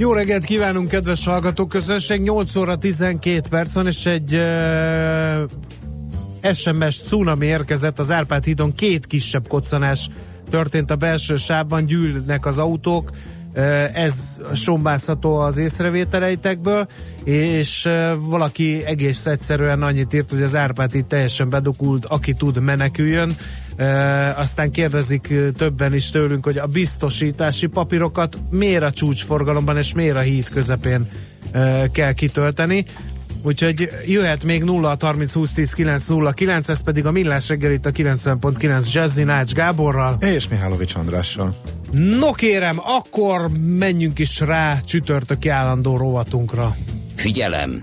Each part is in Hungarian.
Jó reggelt kívánunk, kedves hallgatóközönség! 8 óra 12 perc van, és egy uh, SMS cunami érkezett az Árpád hídon. Két kisebb koccanás történt a belső sávban, gyűlnek az autók, ez sombázható az észrevételeitekből, és valaki egész egyszerűen annyit írt, hogy az Árpád itt teljesen bedokult, aki tud meneküljön, aztán kérdezik többen is tőlünk, hogy a biztosítási papírokat miért a csúcsforgalomban és miért a híd közepén kell kitölteni. Úgyhogy jöhet még 0 30 20 10 9 0 9, ez pedig a millás reggel itt a 90.9 Jazzy Nács Gáborral. És Mihálovics Andrással. No kérem, akkor menjünk is rá csütörtöki állandó rovatunkra. Figyelem!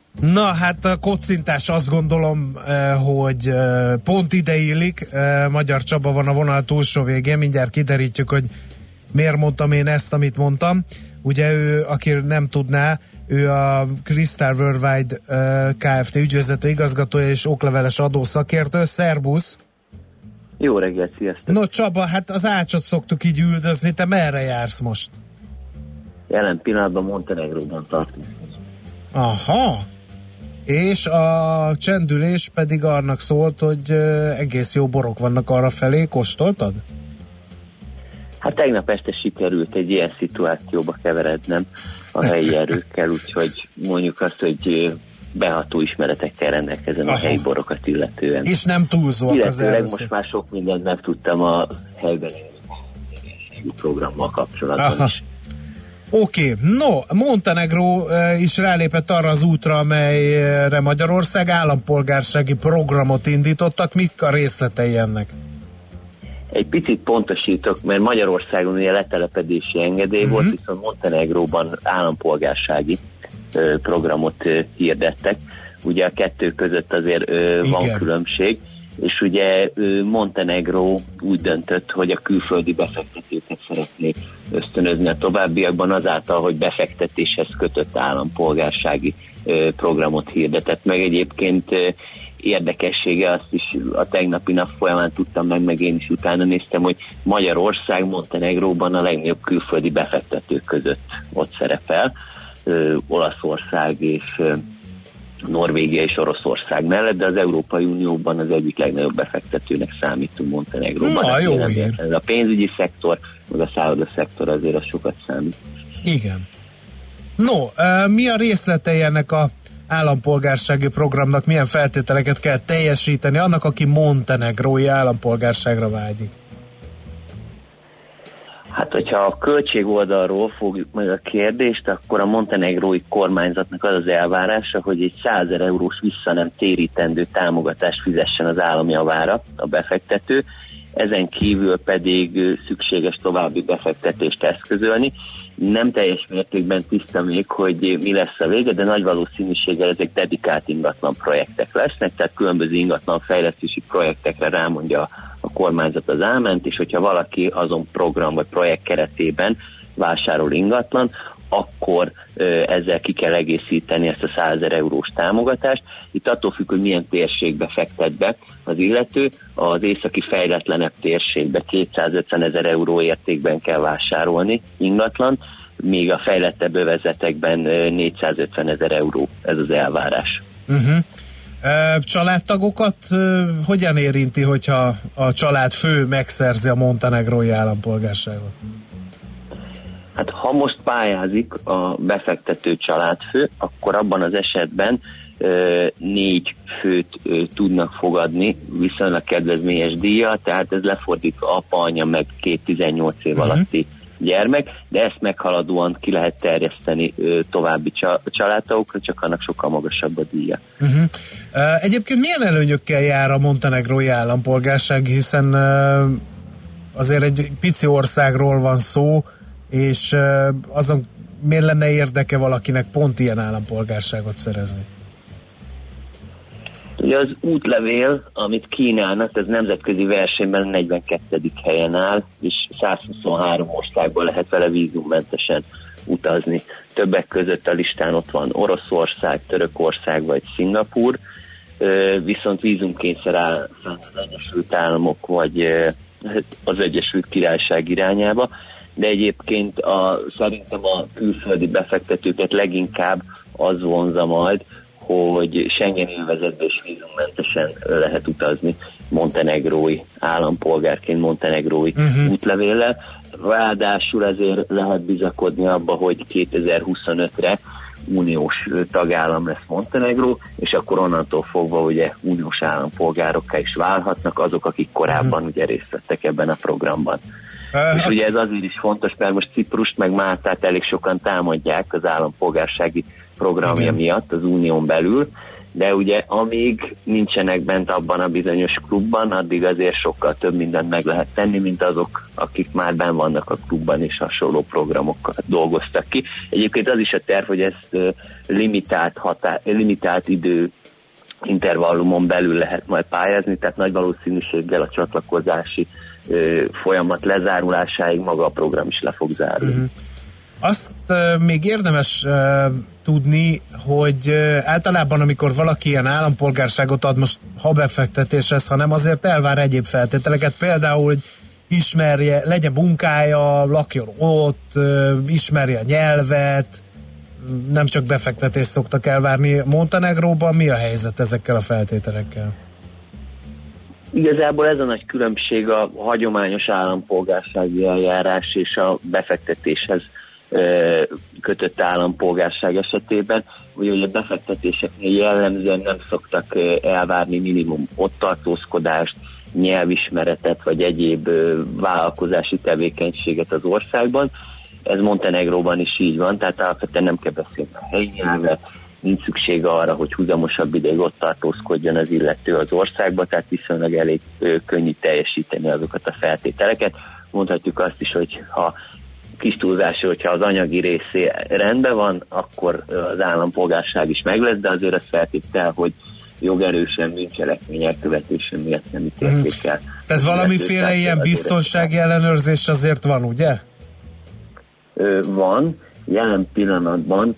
Na hát a kocintás azt gondolom, eh, hogy eh, pont ide illik. Eh, Magyar Csaba van a vonal túlsó végén, mindjárt kiderítjük, hogy miért mondtam én ezt, amit mondtam. Ugye ő, aki nem tudná, ő a Crystal Worldwide Kft. ügyvezető igazgatója és okleveles adószakértő. Szerbusz! Jó reggelt, sziasztok! No Csaba, hát az ácsot szoktuk így üldözni, te merre jársz most? Jelen pillanatban Montenegróban tartunk. Aha, és a csendülés pedig annak szólt, hogy egész jó borok vannak arra felé, kóstoltad? Hát tegnap este sikerült egy ilyen szituációba keverednem a helyi erőkkel, úgyhogy mondjuk azt, hogy beható ismeretekkel rendelkezem Aha. a helyi borokat illetően. És nem túlzóak az most már sok mindent megtudtam a helyben programmal kapcsolatban Aha. is. Oké, okay. no, Montenegro is rálépett arra az útra, amelyre Magyarország állampolgársági programot indítottak. Mik a részletei ennek? Egy picit pontosítok, mert Magyarországon ugye letelepedési engedély uh-huh. volt, viszont Montenegróban állampolgársági ö, programot ö, hirdettek. Ugye a kettő között azért ö, van különbség és ugye Montenegro úgy döntött, hogy a külföldi befektetőket szeretné ösztönözni a továbbiakban azáltal, hogy befektetéshez kötött állampolgársági programot hirdetett meg. Egyébként érdekessége, azt is a tegnapi nap folyamán tudtam meg, meg én is utána néztem, hogy Magyarország Montenegróban a legnagyobb külföldi befektetők között ott szerepel. Olaszország és Norvégia és Oroszország mellett, de az Európai Unióban az egyik legnagyobb befektetőnek számítunk Montenegróban. Na, jó Ez a pénzügyi szektor, meg a szálloda szektor azért az sokat számít. Igen. No, mi a részletei ennek a állampolgársági programnak, milyen feltételeket kell teljesíteni annak, aki montenegrói állampolgárságra vágyik? Hát, hogyha a költség oldalról fogjuk meg a kérdést, akkor a montenegrói kormányzatnak az az elvárása, hogy egy 100 eurós vissza nem térítendő támogatást fizessen az állam javára a befektető, ezen kívül pedig szükséges további befektetést eszközölni. Nem teljes mértékben tiszta még, hogy mi lesz a vége, de nagy valószínűséggel ezek dedikált ingatlan projektek lesznek, tehát különböző ingatlan fejlesztési projektekre rámondja a kormányzat az elment, és hogyha valaki azon program vagy projekt keretében vásárol ingatlan, akkor ezzel ki kell egészíteni ezt a 100 eurós támogatást. Itt attól függ, hogy milyen térségbe fektet be az illető. Az északi fejletlenebb térségbe 250 ezer euró értékben kell vásárolni ingatlan, míg a fejlettebb övezetekben 450 ezer euró ez az elvárás. Uh-huh. Családtagokat hogyan érinti, hogyha a család fő megszerzi a montenegrói állampolgárságot? Hát ha most pályázik a befektető családfő, akkor abban az esetben négy főt tudnak fogadni viszonylag kedvezményes díja, tehát ez lefordítva apa, anya, meg két 18 év uh-huh. alatti gyermek, de ezt meghaladóan ki lehet terjeszteni további családokra, csak annak sokkal magasabb a díja. Uh-huh. Uh, egyébként milyen előnyökkel jár a montenegrói állampolgárság, hiszen azért egy pici országról van szó, és azon miért lenne érdeke valakinek pont ilyen állampolgárságot szerezni? Ugye az útlevél, amit kínálnak, ez nemzetközi versenyben 42. helyen áll, és 123 országból lehet vele vízummentesen utazni. Többek között a listán ott van Oroszország, Törökország vagy Szingapur, viszont vízumkényszer áll az Egyesült Államok vagy az Egyesült Királyság irányába, de egyébként a, szerintem a külföldi befektetőket leginkább az vonza majd, hogy Schengen élvezetben és vízummentesen lehet utazni montenegrói állampolgárként, montenegrói uh-huh. útlevéllel. Ráadásul ezért lehet bizakodni abba, hogy 2025-re uniós tagállam lesz Montenegró, és akkor onnantól fogva ugye uniós állampolgárokká is válhatnak azok, akik korábban uh-huh. ugye részt vettek ebben a programban. Uh, és ugye ez azért is fontos, mert most Ciprust meg Máltát elég sokan támadják az állampolgársági programja Igen. miatt az unión belül, de ugye amíg nincsenek bent abban a bizonyos klubban, addig azért sokkal több mindent meg lehet tenni, mint azok, akik már ben vannak a klubban és hasonló programokat dolgoztak ki. Egyébként az is a terv, hogy ezt limitált, hatá- limitált idő intervallumon belül lehet majd pályázni, tehát nagy valószínűséggel a csatlakozási ö, folyamat lezárulásáig maga a program is le fog zárulni. Uh-huh. Azt még érdemes tudni, hogy általában amikor valaki ilyen állampolgárságot ad, most ha befektetéshez, hanem azért elvár egyéb feltételeket, például, hogy ismerje, legyen munkája, lakjon ott, ismerje a nyelvet, nem csak befektetést szoktak elvárni. Montenegróban mi a helyzet ezekkel a feltételekkel? Igazából ez a nagy különbség a hagyományos állampolgársági eljárás és a befektetéshez kötött állampolgárság esetében, hogy a befektetéseknél jellemzően nem szoktak elvárni minimum ott tartózkodást, nyelvismeretet vagy egyéb vállalkozási tevékenységet az országban. Ez Montenegróban is így van, tehát alapvetően nem kell beszélni a helyi nyelvet, nincs szüksége arra, hogy húzamosabb ideig ott tartózkodjon az illető az országba, tehát viszonylag elég könnyű teljesíteni azokat a feltételeket. Mondhatjuk azt is, hogy ha kis túlzásra, hogyha az anyagi részé rendben van, akkor az állampolgárság is meg lesz, de azért az feltétel, hogy jogerősen bűncselekmény elkövetése miatt nem ítélték el. Tehát valamiféle ilyen biztonsági ellenőrzés azért van, ugye? Van. Jelen pillanatban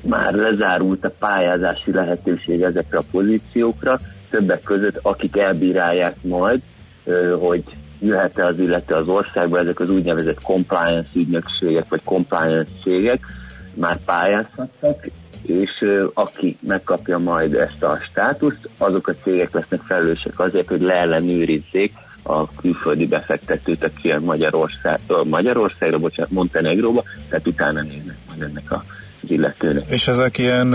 már lezárult a pályázási lehetőség ezekre a pozíciókra, többek között akik elbírálják majd, hogy jöhet-e az illető az országba, ezek az úgynevezett compliance ügynökségek, vagy compliance cégek már pályázhattak, és aki megkapja majd ezt a státuszt, azok a cégek lesznek felelősek azért, hogy leellenőrizzék a külföldi befektetőt, aki jön Magyarország, Magyarországra, bocsánat, Montenegróba, tehát utána néznek majd ennek a illetőnek. És ezek ilyen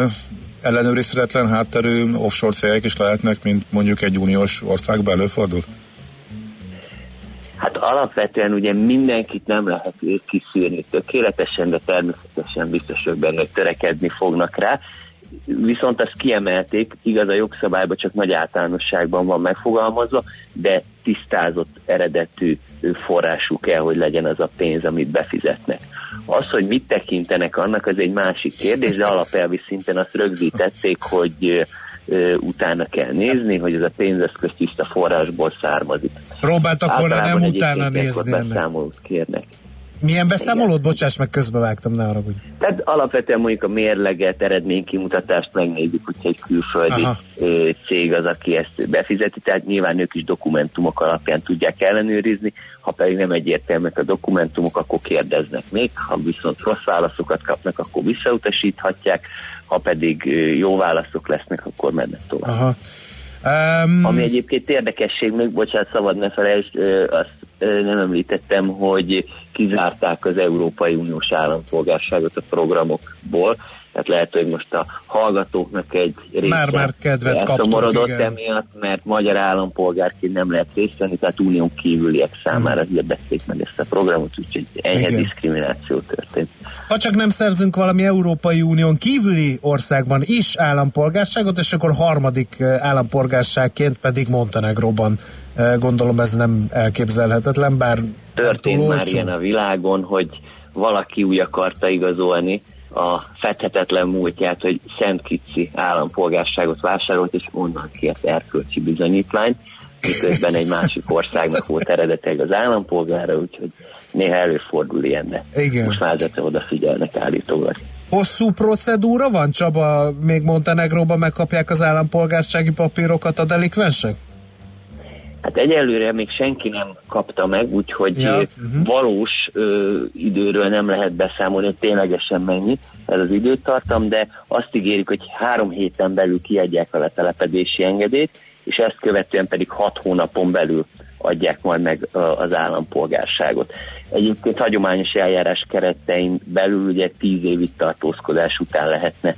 ellenőrizhetetlen hátterű offshore cégek is lehetnek, mint mondjuk egy uniós országban előfordul? Hát alapvetően ugye mindenkit nem lehet kiszűrni tökéletesen, de természetesen biztosak benne, hogy törekedni fognak rá. Viszont azt kiemelték, igaz a jogszabályban csak nagy általánosságban van megfogalmazva, de tisztázott eredetű forrású kell, hogy legyen az a pénz, amit befizetnek. Az, hogy mit tekintenek annak, az egy másik kérdés, de alapelvi szinten azt rögzítették, hogy utána kell nézni, hogy ez a pénzeszköz tiszta forrásból származik. Próbáltak volna nem utána nézni Beszámolót kérnek. Milyen beszámolót? Igen. Bocsáss meg, közbevágtam, ne arra úgy. Tehát alapvetően mondjuk a mérleget, eredménykimutatást megnézzük, hogyha egy külföldi Aha. cég az, aki ezt befizeti, tehát nyilván ők is dokumentumok alapján tudják ellenőrizni, ha pedig nem egyértelműek a dokumentumok, akkor kérdeznek még, ha viszont rossz válaszokat kapnak, akkor visszautasíthatják, ha pedig jó válaszok lesznek, akkor mennek tovább. Aha. Um... Ami egyébként érdekesség, még bocsánat, szabad ne felejtsd, azt nem említettem, hogy kizárták az Európai Uniós állampolgárságot a programokból, tehát lehet, hogy most a hallgatóknak egy része már, már kedvet kaptunk, emiatt, mert magyar állampolgárként nem lehet részt venni, tehát unión kívüliek számára hmm. hirdették meg ezt a programot, úgyhogy enyhe Igen. diszkrimináció történt. Ha csak nem szerzünk valami Európai Unión kívüli országban is állampolgárságot, és akkor harmadik állampolgárságként pedig Montenegróban gondolom ez nem elképzelhetetlen, bár Történt már ilyen a világon, hogy valaki úgy akarta igazolni a fedhetetlen múltját, hogy Szent Kicsi állampolgárságot vásárolt, és onnan kért erkölcsi bizonyítványt, miközben egy másik országnak volt eredetileg az állampolgára, úgyhogy néha előfordul ilyen, de Igen. most már ezekre odafigyelnek állítólag. Hosszú procedúra van, Csaba? Még Montenegróban megkapják az állampolgársági papírokat a delikvensek? Hát egyelőre még senki nem kapta meg, úgyhogy ja. uh-huh. valós ö, időről nem lehet beszámolni, hogy ténylegesen mennyi ez az időtartam, de azt ígérik, hogy három héten belül kiadják a letelepedési engedélyt, és ezt követően pedig hat hónapon belül adják majd meg az állampolgárságot. Egyébként hagyományos eljárás keretein belül ugye tíz évi tartózkodás után lehetne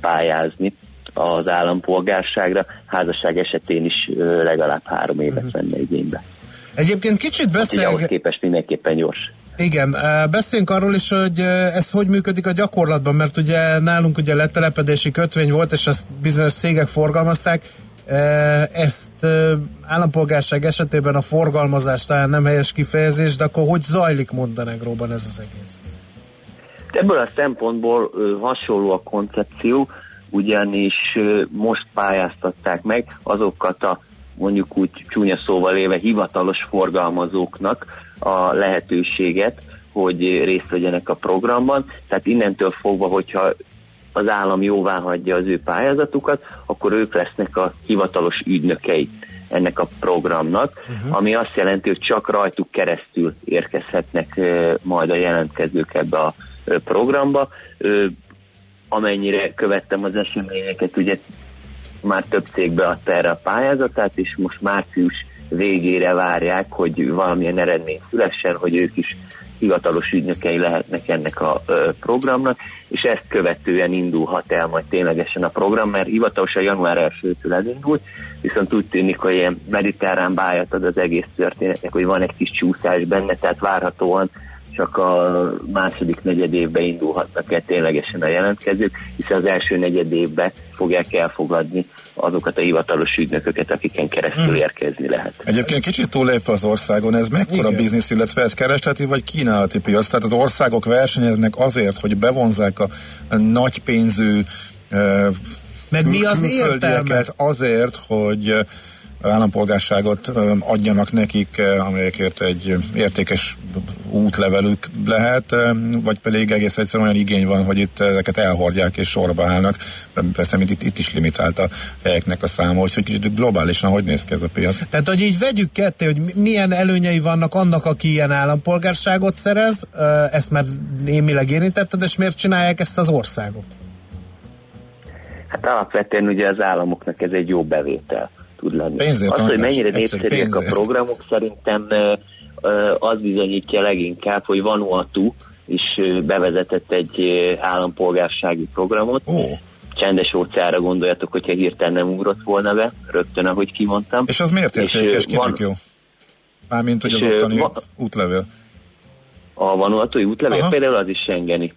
pályázni az állampolgárságra, házasság esetén is legalább három évet uh-huh. venne igénybe. Egyébként kicsit beszél... Hát, ahhoz képest mindenképpen gyors. Igen, beszéljünk arról is, hogy ez hogy működik a gyakorlatban, mert ugye nálunk ugye letelepedési kötvény volt, és ezt bizonyos cégek forgalmazták, ezt állampolgárság esetében a forgalmazás talán nem helyes kifejezés, de akkor hogy zajlik Montenegróban ez az egész? Ebből a szempontból hasonló a koncepció, ugyanis most pályáztatták meg azokat a mondjuk úgy csúnya szóval éve hivatalos forgalmazóknak a lehetőséget, hogy részt vegyenek a programban. Tehát innentől fogva, hogyha az állam jóvá hagyja az ő pályázatukat, akkor ők lesznek a hivatalos ügynökei ennek a programnak, uh-huh. ami azt jelenti, hogy csak rajtuk keresztül érkezhetnek majd a jelentkezők ebbe a programba amennyire követtem az eseményeket, ugye már több cég beadta erre a pályázatát, és most március végére várják, hogy valamilyen eredmény szülessen, hogy ők is hivatalos ügynökei lehetnek ennek a programnak, és ezt követően indulhat el majd ténylegesen a program, mert hivatalosan január 1-től elindult, viszont úgy tűnik, hogy ilyen mediterrán bájat ad az egész történetnek, hogy van egy kis csúszás benne, tehát várhatóan csak a második negyed évben indulhatnak el ténylegesen a jelentkezők, hiszen az első negyed évben fogják elfogadni azokat a hivatalos ügynököket, akiken keresztül hmm. érkezni lehet. Egyébként kicsit túlépve az országon, ez mekkora Igen. biznisz, illetve ez keresleti vagy kínálati piac? Tehát az országok versenyeznek azért, hogy bevonzák a nagy pénzű meg mi az értelme? Azért, hogy állampolgárságot adjanak nekik, amelyekért egy értékes útlevelük lehet, vagy pedig egész egyszerűen olyan igény van, hogy itt ezeket elhordják és sorba állnak. Persze, mint itt, itt is limitált a helyeknek a száma, hogy kicsit globálisan hogy néz ki ez a piac. Tehát, hogy így vegyük ketté, hogy milyen előnyei vannak annak, aki ilyen állampolgárságot szerez, ezt már némileg érintetted, és miért csinálják ezt az országok? Hát alapvetően ugye az államoknak ez egy jó bevétel tud lenni. Pénzért az, hogy mennyire népszerűek a programok, szerintem az bizonyítja leginkább, hogy Vanuatu is bevezetett egy állampolgársági programot. Oh. Csendes óceára gondoljatok, hogyha hirtelen nem ugrott volna be, rögtön, ahogy kimondtam. És az miért értékes, kinek van... jó? Mármint, hogy az ottani va... útlevél. A Vanuatu útlevél Aha. például az is Schengeni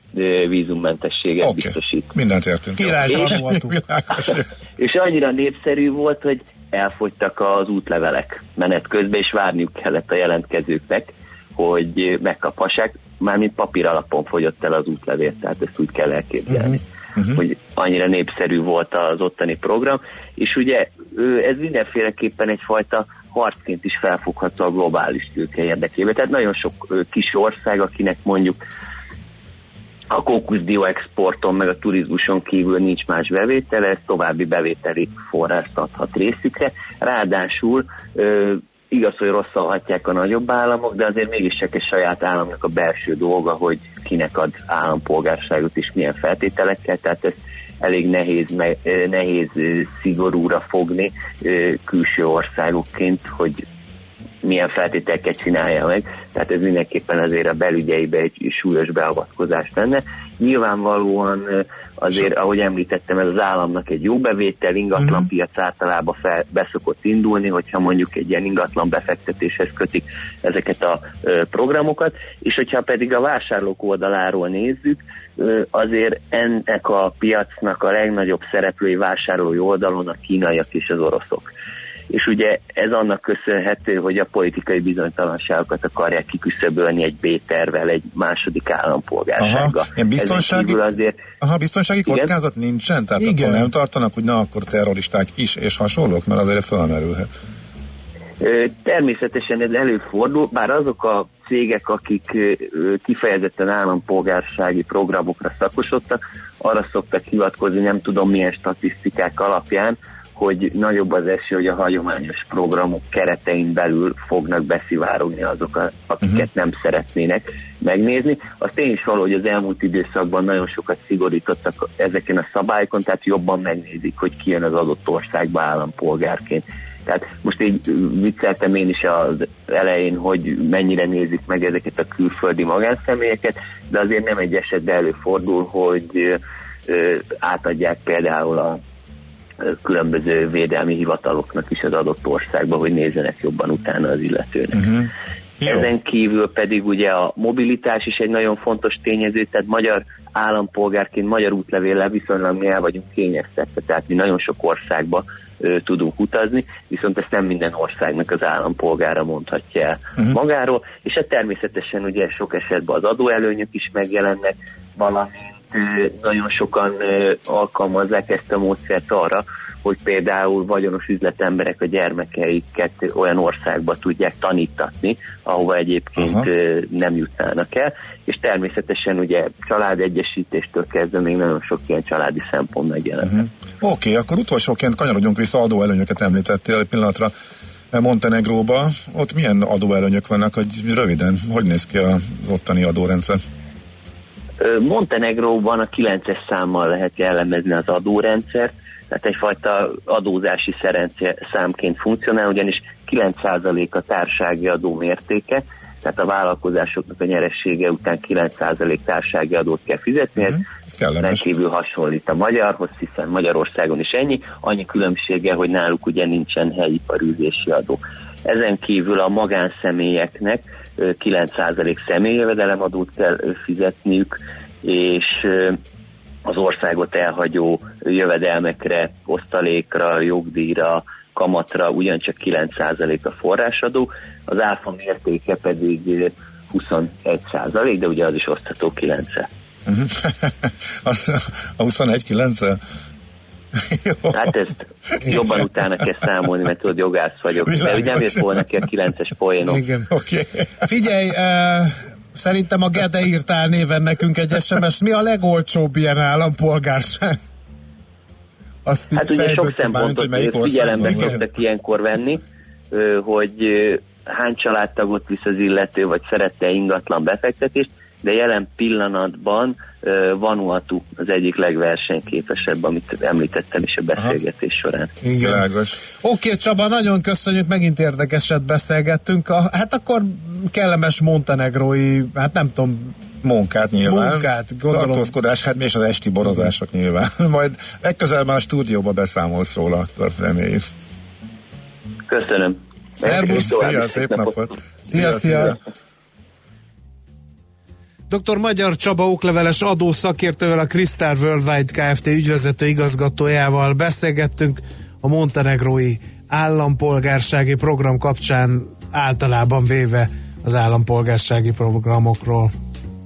vízummentességet okay. biztosít. Mindent értünk. Király, és, és annyira népszerű volt, hogy elfogytak az útlevelek menet közben, és várniuk kellett a jelentkezőknek, hogy megkaphassák, mármint papír alapon fogyott el az útlevél, tehát ezt úgy kell elképzelni. Uh-huh. hogy annyira népszerű volt az ottani program, és ugye ez mindenféleképpen egyfajta harcként is felfogható a globális tőke érdekében. Tehát nagyon sok kis ország, akinek mondjuk a kókuszdió exporton, meg a turizmuson kívül nincs más bevétele, ez további bevételi forrást adhat részükre. Ráadásul igaz, hogy rosszalhatják a nagyobb államok, de azért mégis csak egy saját államnak a belső dolga, hogy kinek ad állampolgárságot és milyen feltételekkel, tehát ez elég nehéz, nehéz szigorúra fogni külső országokként, hogy milyen feltételeket csinálja meg, tehát ez mindenképpen azért a belügyeibe egy súlyos beavatkozás lenne, Nyilvánvalóan azért, ahogy említettem, ez az államnak egy jó bevétel, ingatlan piac általában fel, beszokott indulni, hogyha mondjuk egy ilyen ingatlan befektetéshez kötik ezeket a ö, programokat, és hogyha pedig a vásárlók oldaláról nézzük, ö, azért ennek a piacnak a legnagyobb szereplői vásárlói oldalon a kínaiak és az oroszok és ugye ez annak köszönhető, hogy a politikai bizonytalanságokat akarják kiküszöbölni egy B-tervel, egy második állampolgársággal. Aha, biztonsági, azért, aha, biztonsági kockázat igen? nincsen? Tehát igen. akkor nem tartanak, hogy na akkor terroristák is és hasonlók, mert azért felmerülhet. Természetesen ez előfordul, bár azok a cégek, akik kifejezetten állampolgársági programokra szakosodtak, arra szoktak hivatkozni, nem tudom milyen statisztikák alapján, hogy nagyobb az esély, hogy a hagyományos programok keretein belül fognak beszivárogni azok, akiket uh-huh. nem szeretnének megnézni. Azt én is való, hogy az elmúlt időszakban nagyon sokat szigorítottak ezeken a szabályokon, tehát jobban megnézik, hogy ki jön az adott országba állampolgárként. Tehát most így vicceltem én is az elején, hogy mennyire nézik meg ezeket a külföldi magánszemélyeket, de azért nem egy esetben előfordul, hogy átadják például a különböző védelmi hivataloknak is az adott országba, hogy nézzenek jobban utána az illetőnek. Uh-huh. Jó. Ezen kívül pedig ugye a mobilitás is egy nagyon fontos tényező, tehát magyar állampolgárként, magyar útlevéllel viszonylag mi el vagyunk kényeztetve, tehát mi nagyon sok országba ö, tudunk utazni, viszont ezt nem minden országnak az állampolgára mondhatja el uh-huh. magáról, és hát természetesen ugye sok esetben az adóelőnyök is megjelennek, valamint nagyon sokan alkalmazzák ezt a módszert arra, hogy például vagyonos üzletemberek a gyermekeiket olyan országba tudják tanítatni, ahova egyébként Aha. nem jutnának el, és természetesen ugye családegyesítéstől kezdve még nagyon sok ilyen családi szempont megjelent. Uh-huh. Oké, okay, akkor utolsóként kanyarodjunk vissza adóelőnyöket említettél egy pillanatra. Montenegróba, ott milyen adóelőnyök vannak, hogy röviden, hogy néz ki az ottani adórendszer? Montenegróban a 9-es számmal lehet jellemezni az adórendszert, tehát egyfajta adózási szerencse számként funkcionál, ugyanis 9% a társági adó mértéke, tehát a vállalkozásoknak a nyeressége után 9% társági adót kell fizetni, ez uh-huh. rendkívül hasonlít a magyarhoz, hiszen Magyarországon is ennyi, annyi különbsége, hogy náluk ugye nincsen helyi parűzési adó. Ezen kívül a magánszemélyeknek 9% személyjövedelemadót kell fizetniük, és az országot elhagyó jövedelmekre, osztalékra, jogdíjra, kamatra ugyancsak 9% a forrásadó, az áfa mértéke pedig 21%, de ugye az is osztható 9 A 21 9 Hát ezt jobban utána kell számolni, mert tudod, jogász vagyok. Világos. De ugye nem jött volna ki a 9-es poénom. Igen, oké. Okay. Figyelj, uh, szerintem a Gede írtál néven nekünk egy sms Mi a legolcsóbb ilyen állampolgárság? Azt hát ugye sok szempontot figyelembe kezdtek ilyenkor venni, hogy hány családtagot visz az illető, vagy szerette ingatlan befektetést, de jelen pillanatban Vanuatu az egyik legversenyképesebb, amit említettem is a beszélgetés Aha. során. Igen. Oké, okay, Csaba, nagyon köszönjük, megint érdekeset beszélgettünk. A, hát akkor kellemes montenegrói, hát nem tudom, munkát nyilván. Munkát, gondolom. Tartózkodás, hát mi és az esti borozások nyilván. Majd legközelebb a stúdióba beszámolsz róla, akkor reméljük. Köszönöm. Szervusz, szia, szép napot. Szia, szia. szia. Dr. Magyar Csaba okleveles adószakértővel, a Crystal Worldwide Kft. ügyvezető igazgatójával beszélgettünk a montenegrói állampolgársági program kapcsán általában véve az állampolgársági programokról.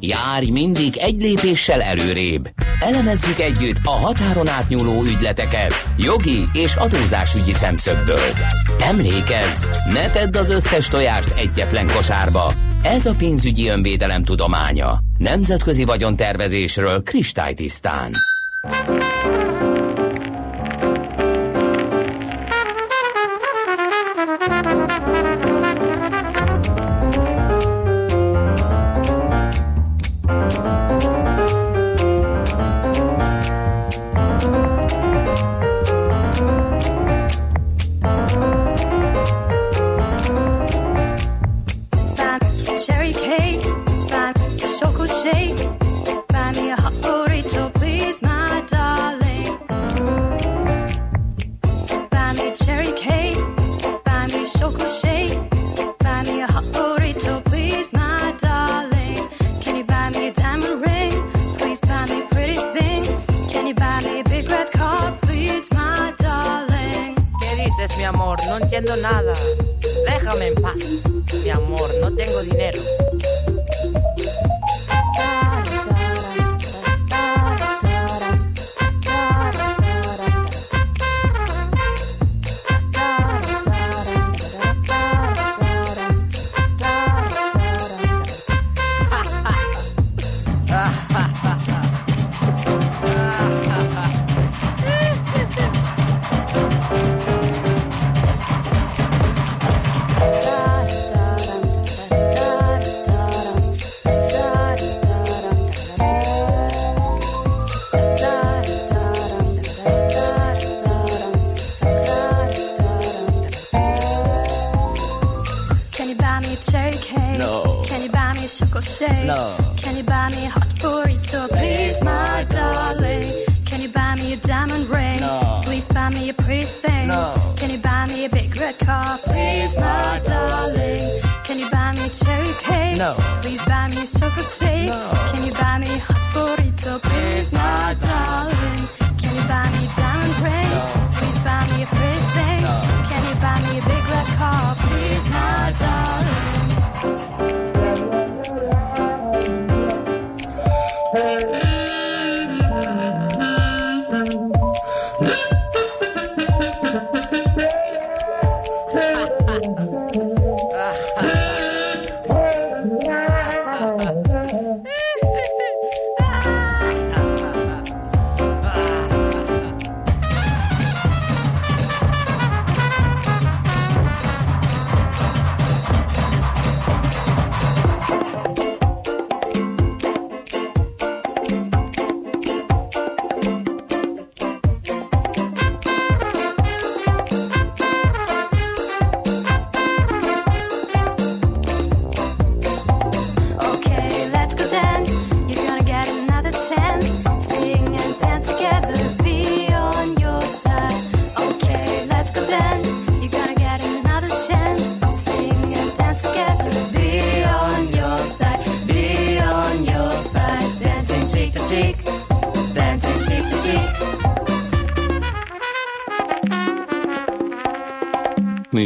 Járj mindig egy lépéssel előrébb. Elemezzük együtt a határon átnyúló ügyleteket jogi és adózásügyi szemszögből. Emlékezz, ne tedd az összes tojást egyetlen kosárba. Ez a pénzügyi önvédelem tudománya. Nemzetközi vagyontervezésről kristálytisztán. A car? Please, my darling. Can you buy me cherry cake? No. Please buy me chocolate shake. No. Can you buy me hot burrito? Please, my darling.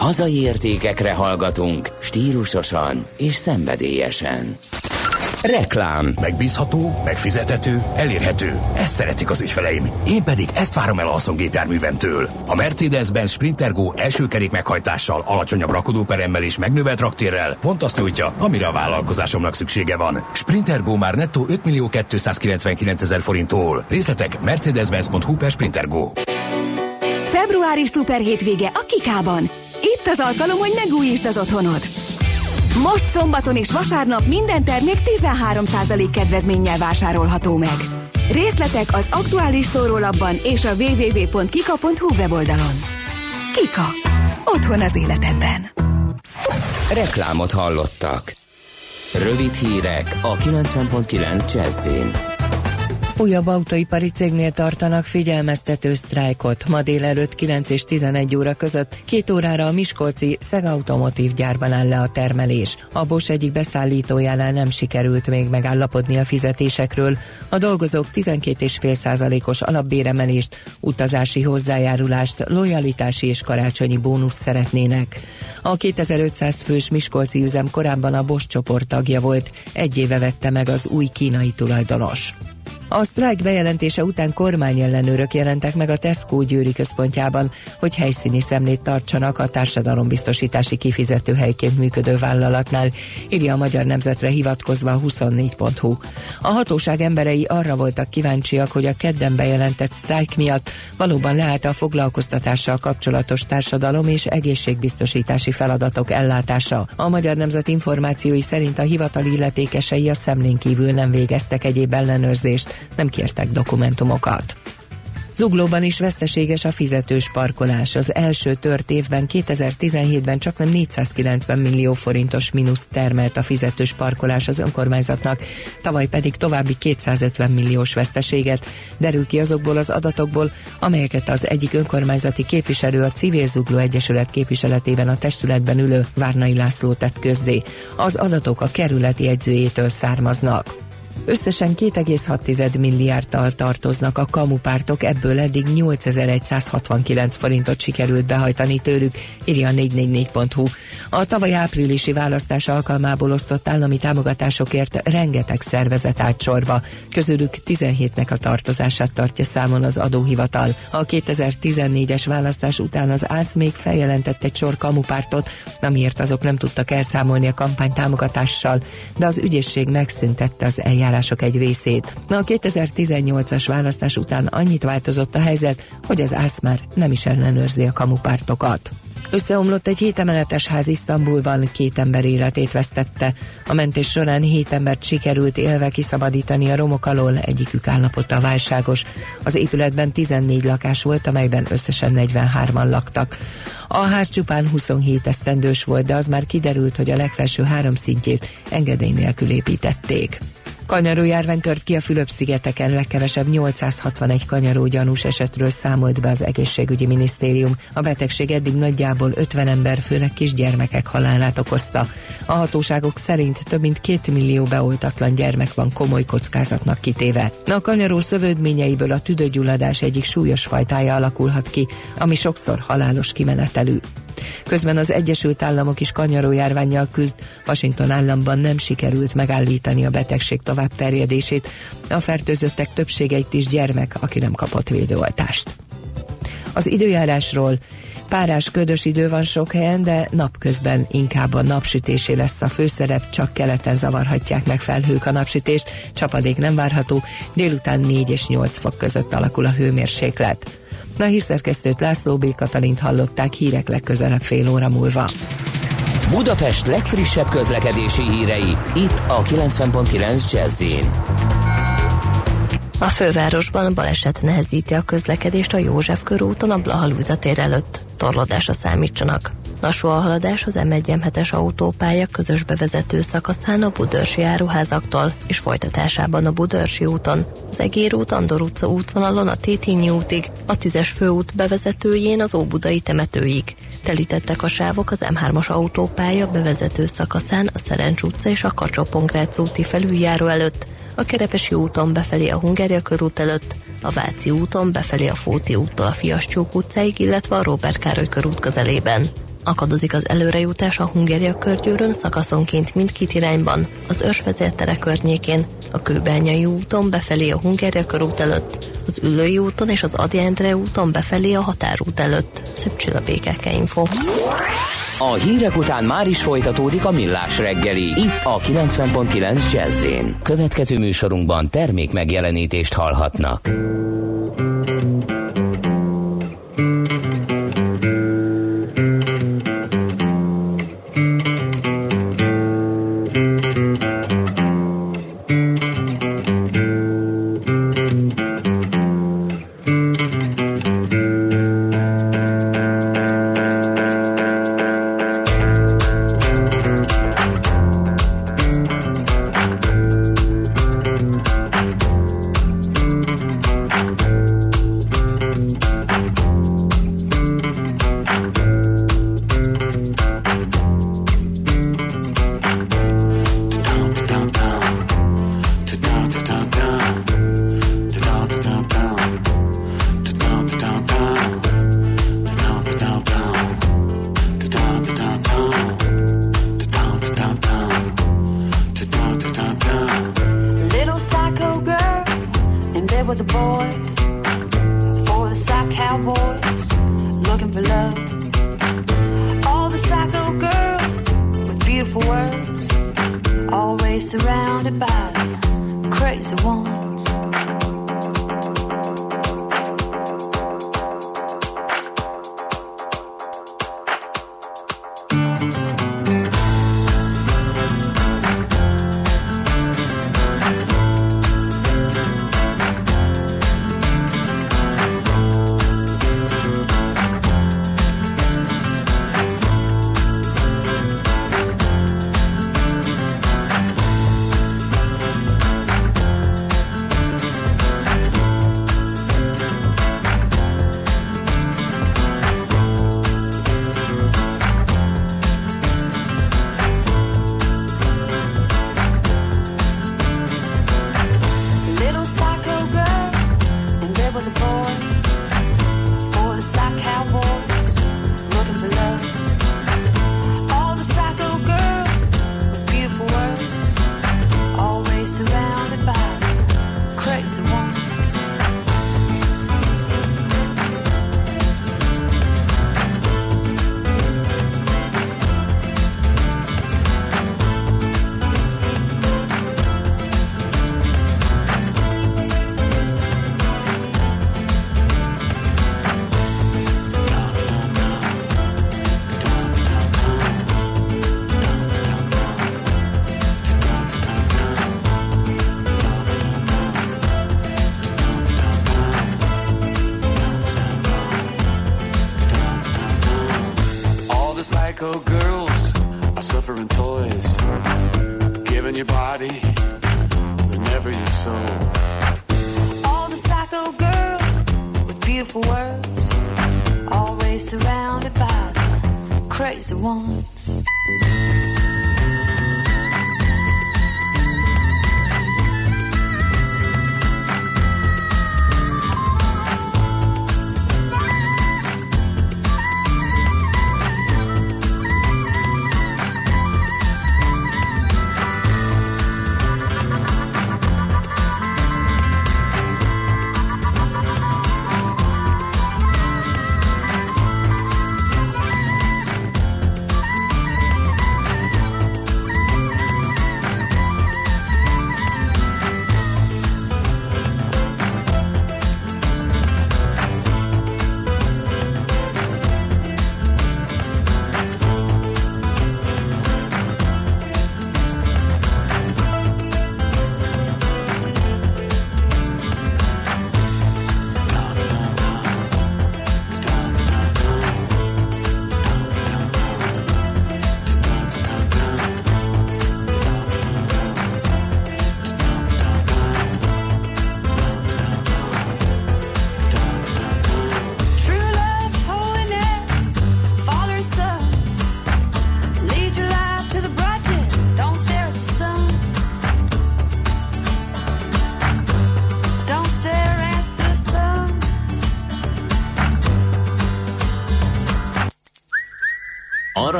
Hazai értékekre hallgatunk, stílusosan és szenvedélyesen. Reklám. Megbízható, megfizethető, elérhető. Ezt szeretik az ügyfeleim. Én pedig ezt várom el a haszongépjárművemtől. A Mercedes-Benz Sprinter Go első kerék meghajtással, alacsonyabb rakodóperemmel és megnövelt raktérrel pont azt nyújtja, amire a vállalkozásomnak szüksége van. Sprinter Go már nettó 5 millió 299 ezer forinttól. Részletek mercedes-benz.hu per Sprinter Go. Februári szuper hétvége a Kikában. Itt az alkalom, hogy megújítsd az otthonod. Most szombaton és vasárnap minden termék 13% kedvezménnyel vásárolható meg. Részletek az aktuális szórólapban és a www.kika.hu weboldalon. Kika. Otthon az életedben. Reklámot hallottak. Rövid hírek a 90.9 Jazzin. Újabb autóipari cégnél tartanak figyelmeztető sztrájkot. Ma délelőtt 9 és 11 óra között két órára a Miskolci Szeg Automotív gyárban áll le a termelés. A Bosch egyik beszállítójánál nem sikerült még megállapodni a fizetésekről. A dolgozók 12,5%-os alapbéremelést, utazási hozzájárulást, lojalitási és karácsonyi bónusz szeretnének. A 2500 fős Miskolci üzem korábban a Bosch csoport tagja volt, egy éve vette meg az új kínai tulajdonos. A sztrájk bejelentése után kormányellenőrök jelentek meg a Tesco győri központjában, hogy helyszíni szemlét tartsanak a társadalombiztosítási kifizetőhelyként működő vállalatnál, írja a Magyar Nemzetre hivatkozva a 24.hu. A hatóság emberei arra voltak kíváncsiak, hogy a kedden bejelentett sztrájk miatt valóban lehet a foglalkoztatással kapcsolatos társadalom és egészségbiztosítási feladatok ellátása. A Magyar Nemzet információi szerint a hivatal illetékesei a szemlén kívül nem végeztek egyéb ellenőrzést, nem kértek dokumentumokat. Zuglóban is veszteséges a fizetős parkolás. Az első tört évben 2017-ben csak nem 490 millió forintos mínusz termelt a fizetős parkolás az önkormányzatnak, tavaly pedig további 250 milliós veszteséget. Derül ki azokból az adatokból, amelyeket az egyik önkormányzati képviselő a Civil Zugló Egyesület képviseletében a testületben ülő Várnai László tett közzé. Az adatok a kerületi jegyzőjétől származnak. Összesen 2,6 milliárdtal tartoznak a kamupártok, ebből eddig 8169 forintot sikerült behajtani tőlük, írja a 444.hu. A tavaly áprilisi választás alkalmából osztott állami támogatásokért rengeteg szervezet állt sorba, közülük 17-nek a tartozását tartja számon az adóhivatal. A 2014-es választás után az ÁSZ még feljelentett egy sor kamupártot, amiért azok nem tudtak elszámolni a kampány támogatással, de az ügyészség megszüntette az eljárások egy részét. A 2018-as választás után annyit változott a helyzet, hogy az ÁSZ már nem is ellenőrzi a kamupártokat. Összeomlott egy hétemeletes ház Isztambulban, két ember életét vesztette. A mentés során hét embert sikerült élve kiszabadítani a romok alól, egyikük állapota válságos. Az épületben 14 lakás volt, amelyben összesen 43-an laktak. A ház csupán 27 esztendős volt, de az már kiderült, hogy a legfelső három szintjét engedély nélkül építették. Kanyaró járvány tört ki a Fülöp-szigeteken, legkevesebb 861 kanyaró gyanús esetről számolt be az egészségügyi minisztérium. A betegség eddig nagyjából 50 ember, főleg kisgyermekek halálát okozta. A hatóságok szerint több mint két millió beoltatlan gyermek van komoly kockázatnak kitéve. A kanyaró szövődményeiből a tüdőgyulladás egyik súlyos fajtája alakulhat ki, ami sokszor halálos kimenetelű. Közben az Egyesült Államok is kanyaró járványjal küzd, Washington államban nem sikerült megállítani a betegség tovább terjedését, a fertőzöttek többségeit is gyermek, aki nem kapott védőoltást. Az időjárásról. Párás ködös idő van sok helyen, de napközben inkább a napsütésé lesz a főszerep, csak keleten zavarhatják meg felhők a napsütést, csapadék nem várható, délután 4 és 8 fok között alakul a hőmérséklet. A hírszerkesztőt László B. Katalint hallották hírek legközelebb fél óra múlva. Budapest legfrissebb közlekedési hírei, itt a 90.9 jazz A fővárosban baleset nehezíti a közlekedést a József körúton a Blahalúza tér előtt. Torlódásra számítsanak. Lassú a haladás az m 1 es autópálya közös bevezető szakaszán a Budörsi áruházaktól és folytatásában a Budörsi úton, az Egér út Andor utca útvonalon a Tétényi útig, a 10-es főút bevezetőjén az Óbudai temetőig. Telítettek a sávok az M3-as autópálya bevezető szakaszán a Szerencs utca és a kacsó úti felüljáró előtt, a Kerepesi úton befelé a Hungária körút előtt, a Váci úton befelé a Fóti úttól a Fiascsók utcáig, illetve a Róbert Károly körút közelében. Akadozik az előrejutás a Hungária körgyűrön szakaszonként mindkét irányban, az ősvezértere környékén, a Kőbányai úton befelé a Hungária körút előtt, az Üllői úton és az Adi Endre úton befelé a határút előtt. Szép csilla BKK Info. A hírek után már is folytatódik a millás reggeli, itt a 90.9 jazz Következő műsorunkban termék megjelenítést hallhatnak. crazy ones.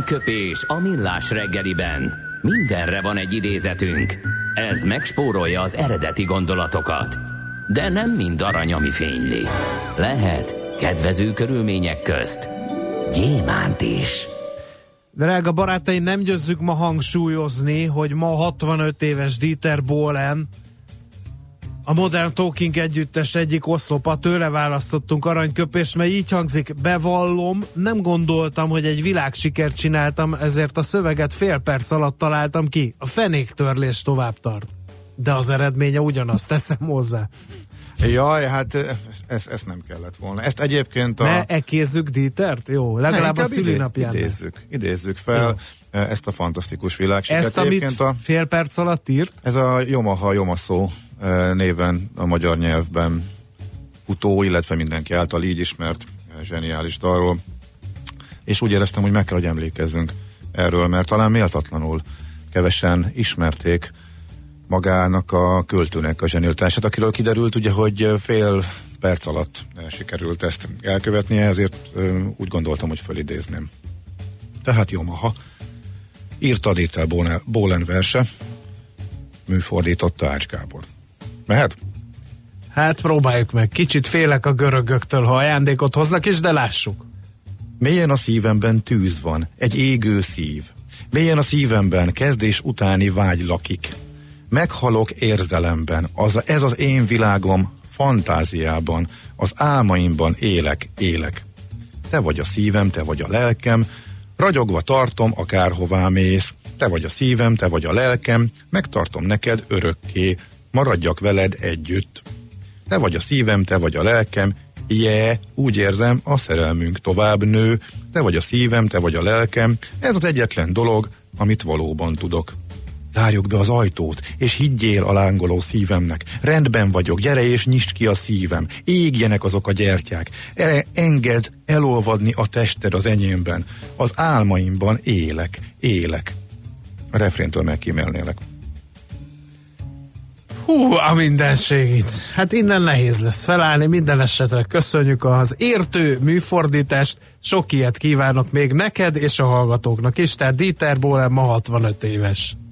Aranyköpés a millás reggeliben. Mindenre van egy idézetünk. Ez megspórolja az eredeti gondolatokat. De nem mind arany, ami fényli. Lehet kedvező körülmények közt gyémánt is. Drága barátaim, nem győzzük ma hangsúlyozni, hogy ma 65 éves Dieter Bohlen, a Modern Talking együttes egyik oszlopa, tőle választottunk aranyköpést, mert így hangzik, bevallom, nem gondoltam, hogy egy világsikert csináltam, ezért a szöveget fél perc alatt találtam ki. A fenéktörlés tovább tart. De az eredménye ugyanaz, teszem hozzá. Jaj, hát ezt, ezt nem kellett volna. Ezt egyébként a... Ne ekézzük Dietert? Jó, legalább Ne, a szülinapján. idé- Idézzük, idézzük fel Jó. Ezt a fantasztikus világsikert. Ezt, amit a, fél perc alatt írt? ez a Yomaha Yomaszó eh, néven a magyar nyelvben futó, illetve mindenki által így ismert eh, zseniális dalról. És úgy éreztem, hogy meg kell, hogy emlékezzünk erről, mert talán méltatlanul kevesen ismerték magának a költőnek a zseniltását, akiről kiderült ugye, hogy fél perc alatt eh, sikerült ezt elkövetnie, ezért úgy gondoltam, hogy fölidézném. Tehát Yomaha írta Bohlen- Bohlen verse, műfordította Ács Gábor. Mehet? Hát próbáljuk meg. Kicsit félek a görögöktől, ha ajándékot hoznak is, de lássuk. Mélyen a szívemben tűz van, egy égő szív. Mélyen a szívemben kezdés utáni vágy lakik. Meghalok érzelemben, az, ez az én világom fantáziában, az álmaimban élek, élek. Te vagy a szívem, te vagy a lelkem, ragyogva tartom, akárhová mész. Te vagy a szívem, te vagy a lelkem, megtartom neked örökké, maradjak veled együtt. Te vagy a szívem, te vagy a lelkem, je, úgy érzem, a szerelmünk tovább nő, te vagy a szívem, te vagy a lelkem, ez az egyetlen dolog, amit valóban tudok. Zárjuk be az ajtót, és higgyél a lángoló szívemnek. Rendben vagyok, gyere és nyisd ki a szívem. Égjenek azok a gyertyák. E- engedd elolvadni a tested az enyémben. Az álmaimban élek, élek. A refréntől megkímélnélek. Hú, a mindenség itt. Hát innen nehéz lesz felállni, minden esetre köszönjük az értő műfordítást, sok ilyet kívánok még neked és a hallgatóknak is, tehát Dieter Bohlen ma 65 éves.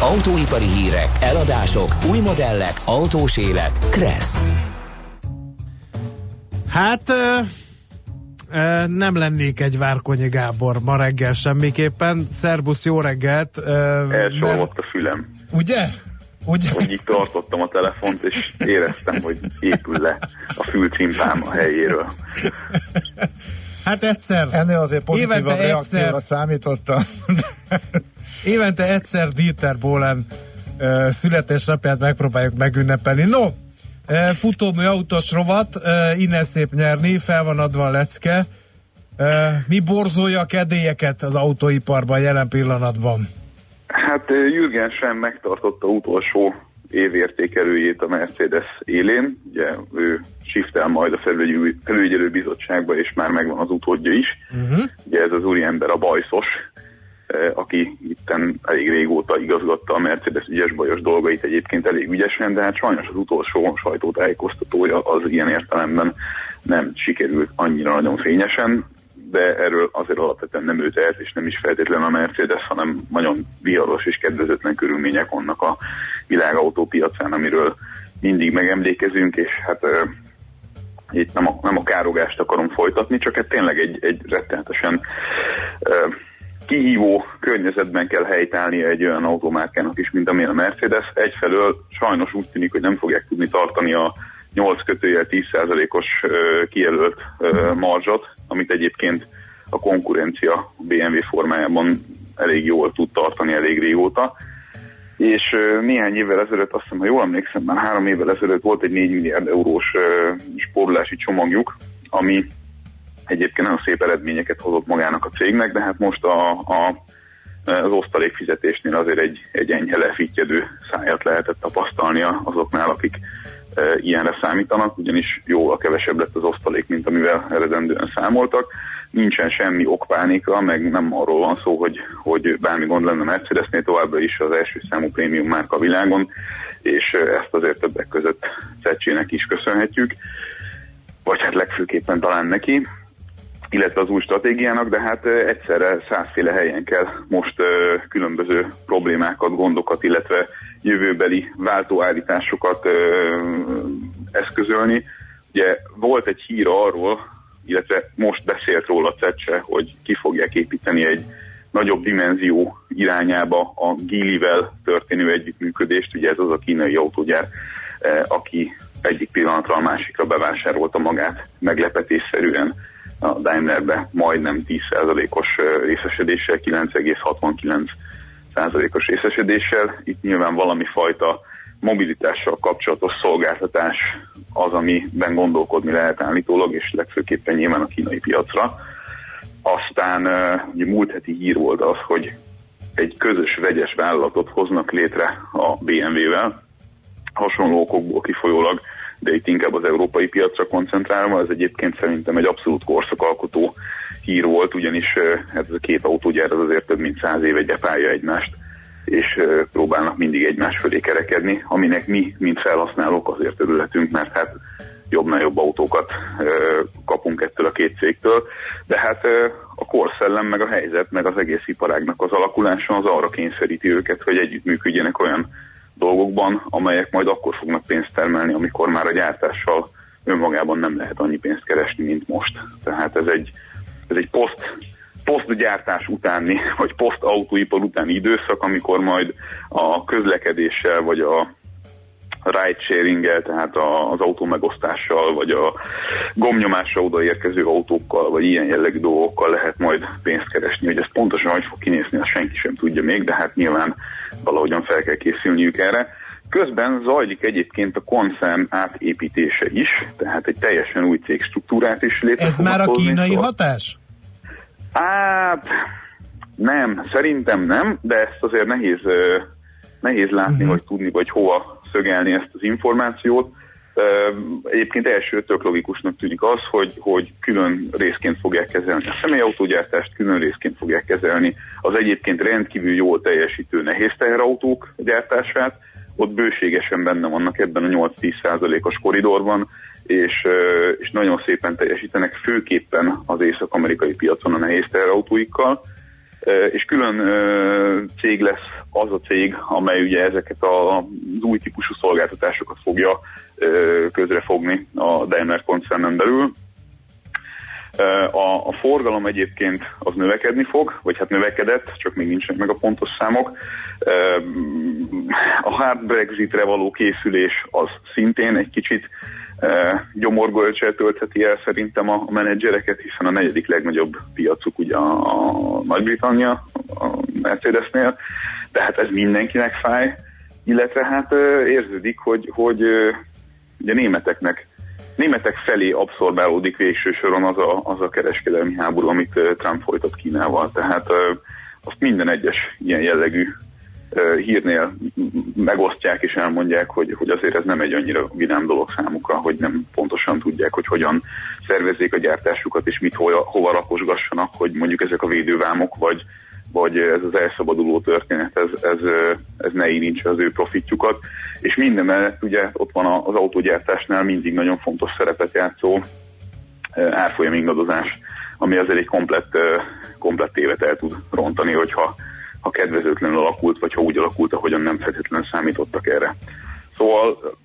Autóipari hírek, eladások, új modellek, autós élet. Kressz. Hát ö, nem lennék egy Várkonyi Gábor ma reggel semmiképpen. Szerbusz, jó reggelt! E, Elsorvadt a fülem. Ugye? Ugye? Hogy így tartottam a telefont, és éreztem, hogy épül le a fülcimpám a helyéről. Hát egyszer. Ennél azért pozitívabb reakcióra egyszer. számítottam. Évente egyszer Dieter Bohlen uh, születésnapját megpróbáljuk megünnepelni. No, uh, futómű autós rovat, uh, innen szép nyerni, fel van adva a lecke. Mi borzolja a kedélyeket az autóiparban jelen pillanatban? Hát Jürgen sem megtartotta utolsó évértékelőjét a Mercedes élén. Ugye ő shiftel majd a felügyelő, bizottságba, és már megvan az utódja is. Uh-huh. Ugye ez az úriember a bajszos, aki itten elég régóta igazgatta a Mercedes ügyes-bajos dolgait egyébként elég ügyesen, de hát sajnos az utolsó sajtótájékoztatója az ilyen értelemben nem sikerült annyira nagyon fényesen, de erről azért alapvetően nem ő tehet, és nem is feltétlenül a Mercedes, hanem nagyon viharos és kedvezőtlen körülmények vannak a világautópiacán, amiről mindig megemlékezünk, és hát ö, itt nem a, nem a károgást akarom folytatni, csak hát tényleg egy, egy rettenetesen ö, kihívó környezetben kell helytállnia egy olyan automárkának is, mint amilyen a Mercedes. Egyfelől sajnos úgy tűnik, hogy nem fogják tudni tartani a 8 kötőjel 10%-os ö, kijelölt ö, marzsot, amit egyébként a konkurencia BMW formájában elég jól tud tartani elég régóta. És néhány évvel ezelőtt, azt hiszem, ha jól emlékszem, már három évvel ezelőtt volt egy 4 milliárd eurós spórolási csomagjuk, ami egyébként nagyon szép eredményeket hozott magának a cégnek, de hát most a, a, az osztalékfizetésnél azért egy, egy enyhe lefittyedő szájat lehetett tapasztalnia azoknál, akik e, ilyenre számítanak, ugyanis jóval kevesebb lett az osztalék, mint amivel eredendően számoltak. Nincsen semmi okpánika, meg nem arról van szó, hogy, hogy bármi gond lenne Mercedesnél, továbbra is az első számú prémium márka világon, és ezt azért többek között Szecsének is köszönhetjük, vagy hát legfőképpen talán neki illetve az új stratégiának, de hát egyszerre százféle helyen kell most különböző problémákat, gondokat, illetve jövőbeli váltóállításokat eszközölni. Ugye volt egy hír arról, illetve most beszélt róla Cecse, hogy ki fogják építeni egy nagyobb dimenzió irányába a Gilivel történő együttműködést, ugye ez az a kínai autógyár, aki egyik pillanatra a másikra bevásárolta magát meglepetésszerűen a Daimlerbe majdnem 10%-os ö, részesedéssel, 9,69%-os részesedéssel. Itt nyilván valami fajta mobilitással kapcsolatos szolgáltatás az, amiben gondolkodni lehet állítólag, és legfőképpen nyilván a kínai piacra. Aztán ugye múlt heti hír volt az, hogy egy közös vegyes vállalatot hoznak létre a BMW-vel, hasonló okokból kifolyólag, de itt inkább az európai piacra koncentrálva, ez egyébként szerintem egy abszolút korszakalkotó hír volt, ugyanis eh, ez a két autógyár az azért több mint száz éve gyepálja egymást, és próbálnak mindig egymás fölé kerekedni, aminek mi, mint felhasználók azért örülhetünk, mert hát jobbnál jobb autókat kapunk ettől a két cégtől, de hát a korszellem, meg a helyzet, meg az egész iparágnak az alakulása az arra kényszeríti őket, hogy együttműködjenek olyan dolgokban, amelyek majd akkor fognak pénzt termelni, amikor már a gyártással önmagában nem lehet annyi pénzt keresni, mint most. Tehát ez egy, ez egy poszt posztgyártás utáni, vagy posztautóipar utáni időszak, amikor majd a közlekedéssel, vagy a ride-sharing-el, tehát az autó megosztással, vagy a gomnyomásra odaérkező autókkal, vagy ilyen jellegű dolgokkal lehet majd pénzt keresni. Hogy ez pontosan hogy fog kinézni, azt senki sem tudja még, de hát nyilván valahogyan fel kell készülniük erre. Közben zajlik egyébként a koncern átépítése is, tehát egy teljesen új cégstruktúrát is létre Ez már a kínai szóval- hatás? Hát nem, szerintem nem, de ezt azért nehéz, nehéz látni, uh-huh. vagy tudni, vagy hova szögelni ezt az információt. Egyébként első tök logikusnak tűnik az, hogy, hogy külön részként fogják kezelni a személyautógyártást, külön részként fogják kezelni az egyébként rendkívül jól teljesítő nehéz teherautók gyártását. Ott bőségesen benne vannak ebben a 8-10%-os koridorban, és, és nagyon szépen teljesítenek, főképpen az észak-amerikai piacon a nehéz teherautóikkal. És külön cég lesz az a cég, amely ugye ezeket az új típusú szolgáltatásokat fogja közrefogni a Daimler koncernen belül. A, a forgalom egyébként az növekedni fog, vagy hát növekedett, csak még nincsenek meg a pontos számok. A hard Brexitre való készülés az szintén egy kicsit gyomorgölcsel töltheti el szerintem a menedzsereket, hiszen a negyedik legnagyobb piacuk ugye a, a Nagy-Britannia, a Mercedesnél, tehát ez mindenkinek fáj, illetve hát érződik, hogy, hogy ugye németeknek németek felé abszorbálódik végső soron az a, az a kereskedelmi háború, amit Trump folytat Kínával. Tehát azt minden egyes ilyen jellegű hírnél megosztják és elmondják, hogy, hogy azért ez nem egy annyira vidám dolog számukra, hogy nem pontosan tudják, hogy hogyan szervezzék a gyártásukat, és mit hova, hova raposgassanak, hogy mondjuk ezek a védővámok, vagy, vagy ez az elszabaduló történet, ez, ez, ez ne érintse az ő profitjukat. És minden mellett ugye ott van az autógyártásnál mindig nagyon fontos szerepet játszó árfolyam ingadozás, ami azért egy komplett, komplett évet el tud rontani, hogyha ha kedvezőtlenül alakult, vagy ha úgy alakult, ahogyan nem feltétlenül számítottak erre. Szóval,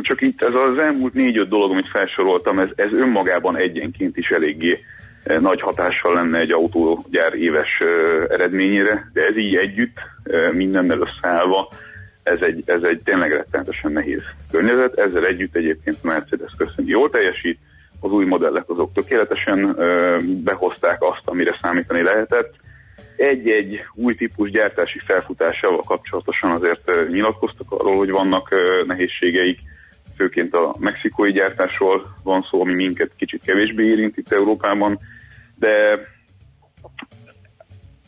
csak itt ez az elmúlt négy-öt dolog, amit felsoroltam, ez, ez önmagában egyenként is eléggé eh, nagy hatással lenne egy autógyár éves uh, eredményére, de ez így együtt, uh, mindennel összeállva, ez egy, ez egy tényleg rettenetesen nehéz környezet. Ezzel együtt egyébként Mercedes köszönjük jól teljesít, az új modellek azok tökéletesen behozták azt, amire számítani lehetett, egy-egy új típus gyártási felfutásával kapcsolatosan azért nyilatkoztak arról, hogy vannak nehézségeik, főként a mexikói gyártásról van szó, ami minket kicsit kevésbé érint itt Európában, de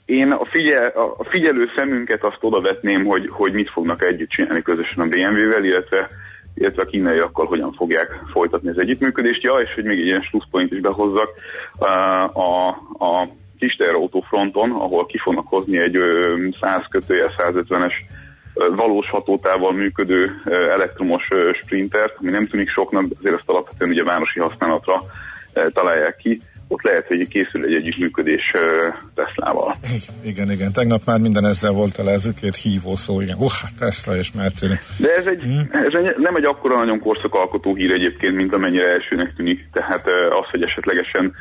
én a, figyel, a figyelő szemünket azt oda vetném, hogy, hogy mit fognak együtt csinálni közösen a BMW-vel, illetve, illetve a kínaiakkal hogyan fogják folytatni az együttműködést. Ja, és hogy még egy ilyen slusszpoint is behozzak, a, a, a kis fronton, ahol ki fognak hozni egy 100 kötője 150-es valós hatótával működő elektromos sprintert, ami nem tűnik soknak, de azért ezt alapvetően ugye városi használatra találják ki ott lehet, hogy készül egy együttműködés Teslával. Igen, igen. Tegnap már minden ezzel volt el, ez két hívó szó, igen. Uh, Tesla és Mercedes. De ez, egy, hmm. ez egy, nem egy akkora nagyon korszakalkotó hír egyébként, mint amennyire elsőnek tűnik. Tehát az, hogy esetlegesen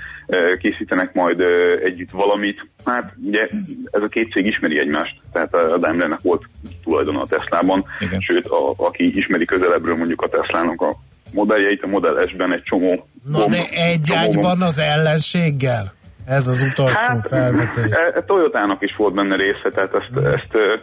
készítenek majd együtt valamit, hát ugye ez a két cég ismeri egymást, tehát a Daimlernek volt tulajdona a Teslában, igen. sőt, a, aki ismeri közelebbről mondjuk a Teslának a modelljeit, a Model S-ben egy csomó Na gomb, de egy ágyban az ellenséggel? Ez az utolsó hát, felvetés. E, e, Toyotának is volt benne része, tehát ezt, hmm. ezt e,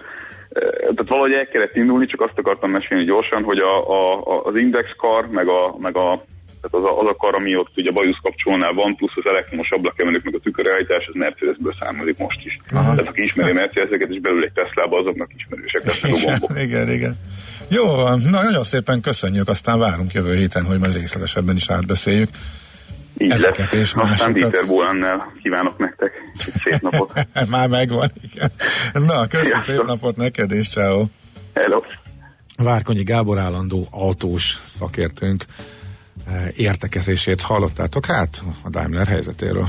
tehát valahogy el kellett indulni, csak azt akartam mesélni gyorsan, hogy a, a, az index kar, meg a, meg a tehát az a, az a kar, ami ott ugye a bajusz kapcsolónál van, plusz az elektromos ablakemelők, meg a tükörrehajtás, az Mercedesből származik most is. Aha. Tehát aki ismeri Mercedeseket és belül egy Tesla-ba, azoknak ismerősek lesznek a gombok. Igen, igen. Jó van, na nagyon szépen köszönjük, aztán várunk jövő héten, hogy majd részletesebben is átbeszéljük. Így Ezeket lett. és Aztán másokat. Dieter Bólennel kívánok nektek szép napot. Már megvan, igen. Na, köszönöm szép napot neked, és ciao. Hello. Várkonyi Gábor állandó autós szakértőnk eh, értekezését hallottátok hát a Daimler helyzetéről.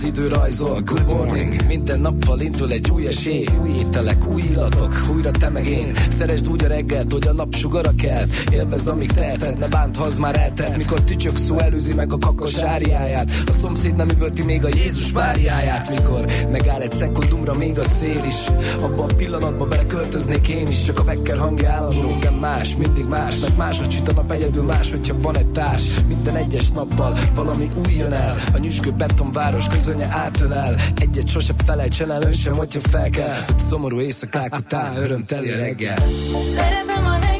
Az idő Good morning, minden nappal indul egy új esély. Új ételek, új illatok, újra te meg én. Szeresd úgy a reggelt, hogy a nap sugara kell. Élvezd, amíg teheted, ne bánt, ha már eltelt. Mikor tücsök szó előzi meg a kakos áriáját. A szomszéd nem üvölti még a Jézus Máriáját. Mikor megáll egy szekundumra még a szél is. Abba a pillanatba beleköltöznék én is. Csak a vekker hangja állandó más, mindig más. Meg máshogy süt a nap egyedül más, hogyha van egy társ. Minden egyes nappal valami új jön el. A nyüzsgő betonváros közönye átölel. Egyet sose felejtsen el, ön sem, hogyha fel kell. Hogy szomorú éjszakák után örömteli reggel. Szeretem a reggelt,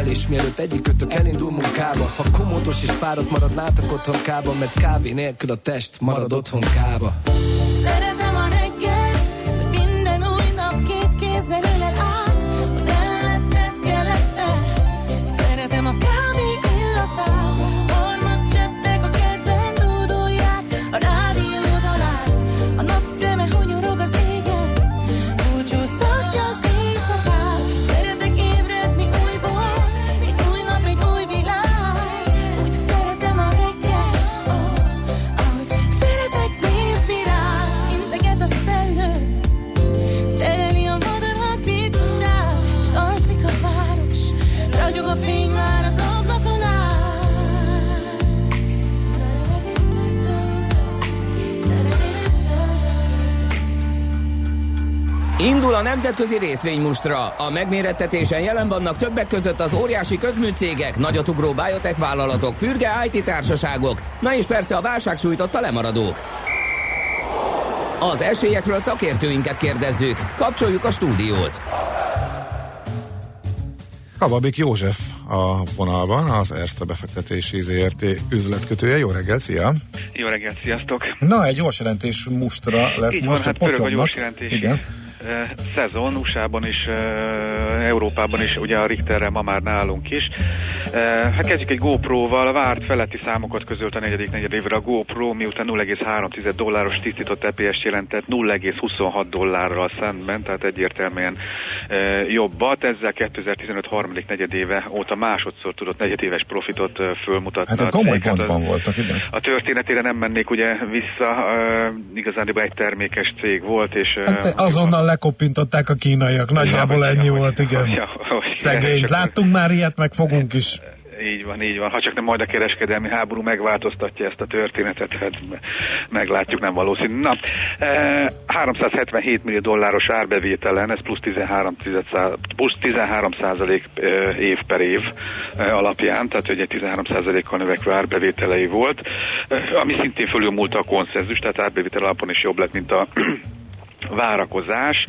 ölelés mielőtt egyikőtök elindul munkába Ha komótos és fáradt maradnátok otthonkába Mert kávé nélkül a test marad otthonkába Szeretem a nemzetközi részvénymustra. A megmérettetésen jelen vannak többek között az óriási közműcégek, nagyotugró biotech vállalatok, fürge IT társaságok, na és persze a válság sújtotta lemaradók. Az esélyekről szakértőinket kérdezzük. Kapcsoljuk a stúdiót. Kababik József a vonalban, az Erste befektetési ZRT üzletkötője. Jó reggel, szia! Jó reggelt, sziasztok! Na, egy gyors jelentés mustra lesz Így most van, hát pörög a gyors jelentés. Igen. Eh, szezon, USA-ban is, eh, Európában is, ugye a Richterrel ma már nálunk is. Eh, Hát kezdjük egy GoPro-val, várt feletti számokat közölt a negyedik negyedévre a GoPro, miután 0,3 dolláros tisztított EPS jelentett 0,26 dollárral szemben, tehát egyértelműen jobbat. Ezzel 2015 harmadik negyedéve óta másodszor tudott negyedéves profitot fölmutatni. Hát a a komoly. Hát pontban a- voltak, igen. a történetére nem mennék ugye vissza, igazán egy termékes cég volt, és Hát azonnal lekoppintották a kínaiak, nagyjából ennyi volt, igen. Ja, Szegényt. Láttunk már ilyet, meg fogunk is. így van, így van. Ha csak nem majd a kereskedelmi háború megváltoztatja ezt a történetet, hát meglátjuk, nem valószínű. Na, eh, 377 millió dolláros árbevételen, ez plusz 13, tized- plusz 13 százalék eh, év per év eh, alapján, tehát hogy egy 13 százalékkal növekvő árbevételei volt, ami szintén fölülmúlta a konszenzus, tehát árbevétel alapon is jobb lett, mint a várakozás.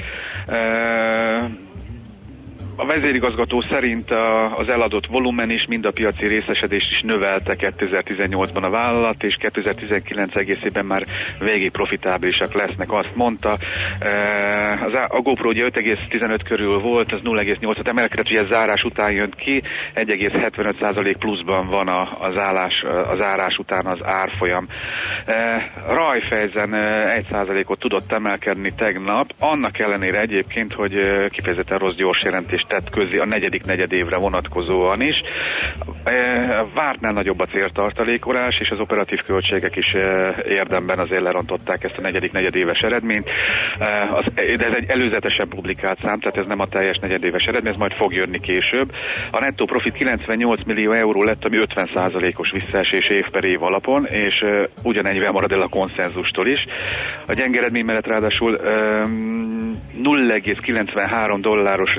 A vezérigazgató szerint az eladott volumen is, mind a piaci részesedést is növelte 2018-ban a vállalat, és 2019 egészében már végig profitábilisak lesznek, azt mondta. E, Az, a GoPro ugye 5,15 körül volt, az 0,8-at emelkedett, ugye zárás után jött ki, 1,75% pluszban van az, állás, az árás után az árfolyam. E, Rajfejzen 1%-ot tudott emelkedni tegnap, annak ellenére egyébként, hogy e, kifejezetten rossz gyors jelentést tett közé a negyedik negyedévre vonatkozóan is. E, Vártnál nagyobb a céltartalékolás, és az operatív költségek is e, érdemben azért lerontották ezt a negyedik negyedéves eredményt. E, de ez egy előzetesen publikált szám, tehát ez nem a teljes negyedéves eredmény, ez majd fog jönni később. A nettó profit 98 millió euró lett, ami 50%-os visszaesés év per év alapon, és ugyanennyivel marad el a konszenzustól is. A gyenge eredmény mellett ráadásul öm, 0,93 dolláros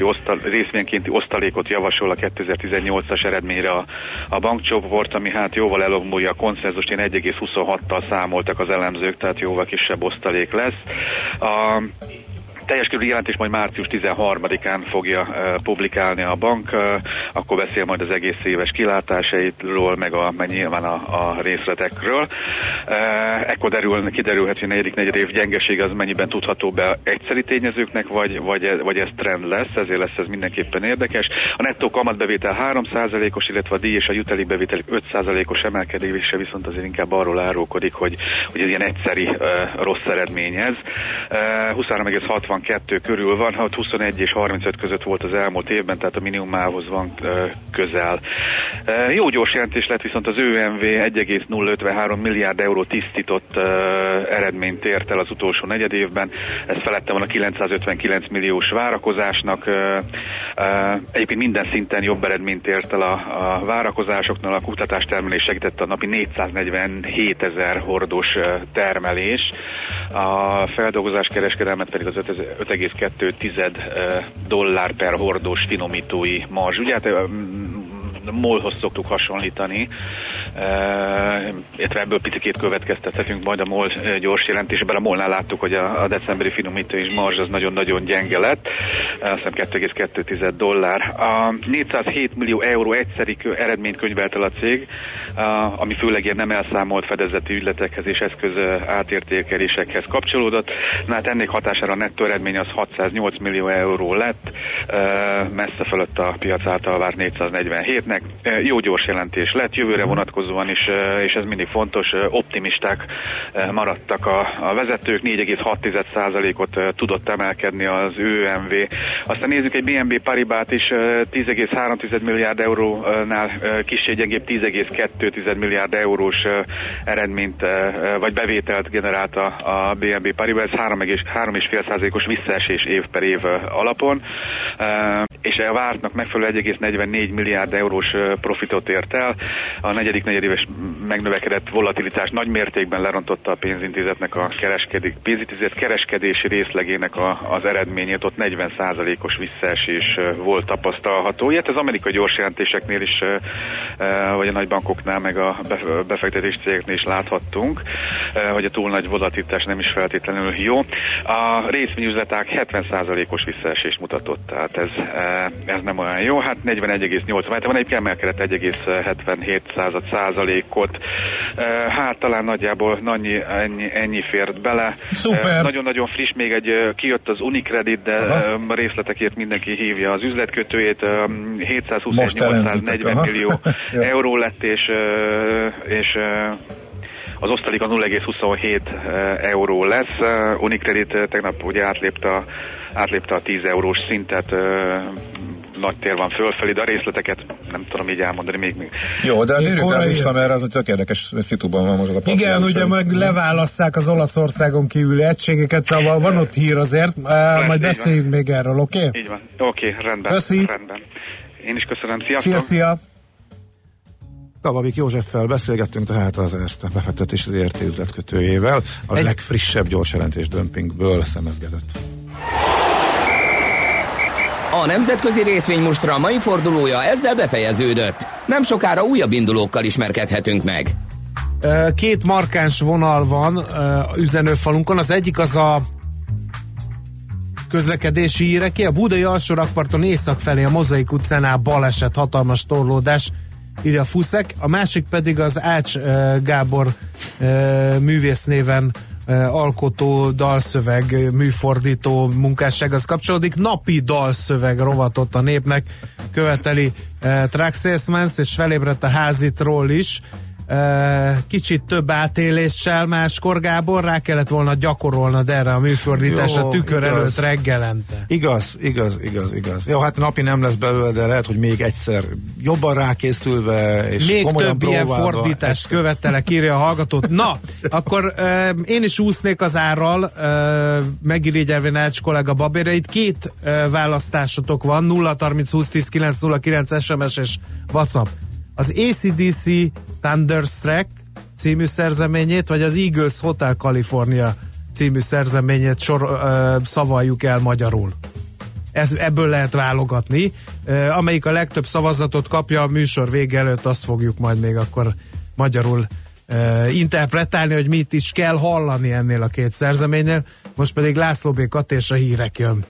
részvényenki osztal, részvényenkénti osztalékot javasol a 2018-as eredményre a, a bankcsoport, ami hát jóval elombolja a konszenzust, én 1,26-tal számoltak az elemzők, tehát jóval kisebb osztalék lesz. A teljes körű jelentés majd március 13-án fogja publikálni a bank, akkor beszél majd az egész éves kilátásairól, meg a, meg nyilván a, a részletekről. Ekkor derül, kiderülhet, hogy a negyedik negyed év gyengeség az mennyiben tudható be egyszeri tényezőknek, vagy, vagy, vagy ez trend lesz, ezért lesz ez mindenképpen érdekes. A nettó kamatbevétel 3%-os, illetve a díj és a jutalékbevétel 5%-os emelkedése viszont azért inkább arról árulkodik, hogy, hogy ez ilyen egyszeri rossz eredmény ez. 23,60 22 körül van, ha 21 és 35 között volt az elmúlt évben, tehát a minimumához van közel. Jó gyors jelentés lett, viszont az ÖMV 1,053 milliárd euró tisztított eredményt ért el az utolsó negyed évben, ez felette van a 959 milliós várakozásnak. Egyébként minden szinten jobb eredményt ért el a, a várakozásoknál, a kutatástermelés segítette a napi 447 ezer hordós termelés, a feldolgozás kereskedelmet pedig az 5000 5,2 dollár per hordós finomítói marzs. Ugye hát molhoz szoktuk hasonlítani, illetve ebből picit következtethetünk majd a MOL gyors jelentésben. A MOL-nál láttuk, hogy a, a decemberi finomítói marzs az nagyon-nagyon gyenge lett, azt hiszem 2,2 dollár. A 407 millió euró egyszeri eredményt könyvelt el a cég, ami főleg ilyen nem elszámolt fedezeti ügyletekhez és eszköz átértékelésekhez kapcsolódott. Na hát ennek hatására a nettó eredmény az 608 millió euró lett, messze fölött a piac által várt 447-nek. Jó gyors jelentés lett, jövőre vonatkozóan is, és ez mindig fontos, optimisták maradtak a, a vezetők, 4,6%-ot tudott emelkedni az ÖMV. Aztán nézzük egy BNB Paribát is, 10,3 milliárd eurónál kicsi gyengébb 10,2 milliárd eurós eredményt vagy bevételt generált a, a BNB Paribas, ez 3,5%-os visszaesés év per év alapon, és a vártnak megfelelő 1,44 milliárd eurós profitot ért el. A negyedik negyedéves megnövekedett volatilitás nagy mértékben lerontotta a pénzintézetnek a kereskedik, pénzintézet kereskedési részlegének a, az eredményét, ott 40%-os visszaesés volt tapasztalható. Ilyet az amerikai gyors jelentéseknél is, vagy a nagybankoknál, meg a befektetés cégeknél is láthattunk, hogy a túl nagy volatilitás nem is feltétlenül jó. A részvényüzleták 70%-os visszaesést mutatott, tehát ez, ez nem olyan jó. Hát 41,8, mert van egy emelkedett 1,77 százalékot. Hát talán nagyjából annyi, ennyi, ennyi fért bele. Szuper. Nagyon-nagyon friss, még egy kijött az Unicredit, de Aha. részletekért mindenki hívja az üzletkötőjét. 720-840 millió euró lett, és, és az osztalék a 0,27 euró lesz. Unicredit tegnap ugye átlépte, átlépte a 10 eurós szintet, nagy tér van fölfelé, de a részleteket nem tudom így elmondani még. még. Jó, de el vissza, mert az tök érdekes szituban van most az a Igen, ugye meg leválasszák az Olaszországon kívüli egységeket, szóval van ott hír azért, Lesz, majd beszéljünk még erről, oké? Okay? Így van, oké, okay, rendben. Köszi. rendben. Én is köszönöm, sziasztok! Szia, szia! Kavavik Józseffel beszélgettünk tehát az Erste befektetési ZRT üzletkötőjével, a Egy... legfrissebb gyors jelentés dömpingből szemezgetett. A nemzetközi részvénymustra mai fordulója ezzel befejeződött. Nem sokára újabb indulókkal ismerkedhetünk meg. Két markáns vonal van üzenőfalunkon. Az egyik az a közlekedési híreké. A budai alsó rakparton észak felé a Mozaik utcánál baleset, hatalmas torlódás írja Fuszek, a másik pedig az Ács Gábor művész néven alkotó, dalszöveg, műfordító munkássághoz kapcsolódik. Napi dalszöveg rovatott a népnek követeli Track Salesmans, és felébredt a házitról is kicsit több átéléssel máskor, Gábor, rá kellett volna gyakorolnod erre a műfordításra tükör igaz. előtt reggelente. Igaz, igaz, igaz, igaz. Jó, hát napi nem lesz belőle, de lehet, hogy még egyszer jobban rákészülve, és Még több ilyen fordítást egyszer. követelek, írja a hallgatót. Na, akkor uh, én is úsznék az árral, uh, megirigyelve Nács kollega babére. Itt két uh, választásotok van, 0 30 20 10 9 0 9 SMS és WhatsApp. Az ACDC Thunderstruck című szerzeményét, vagy az Eagles Hotel California című szerzeményét sor, ö, szavaljuk el magyarul. Ez, ebből lehet válogatni. Ö, amelyik a legtöbb szavazatot kapja a műsor vége előtt, azt fogjuk majd még akkor magyarul ö, interpretálni, hogy mit is kell hallani ennél a két szerzeménynél. Most pedig László B. Kati és a hírek jön.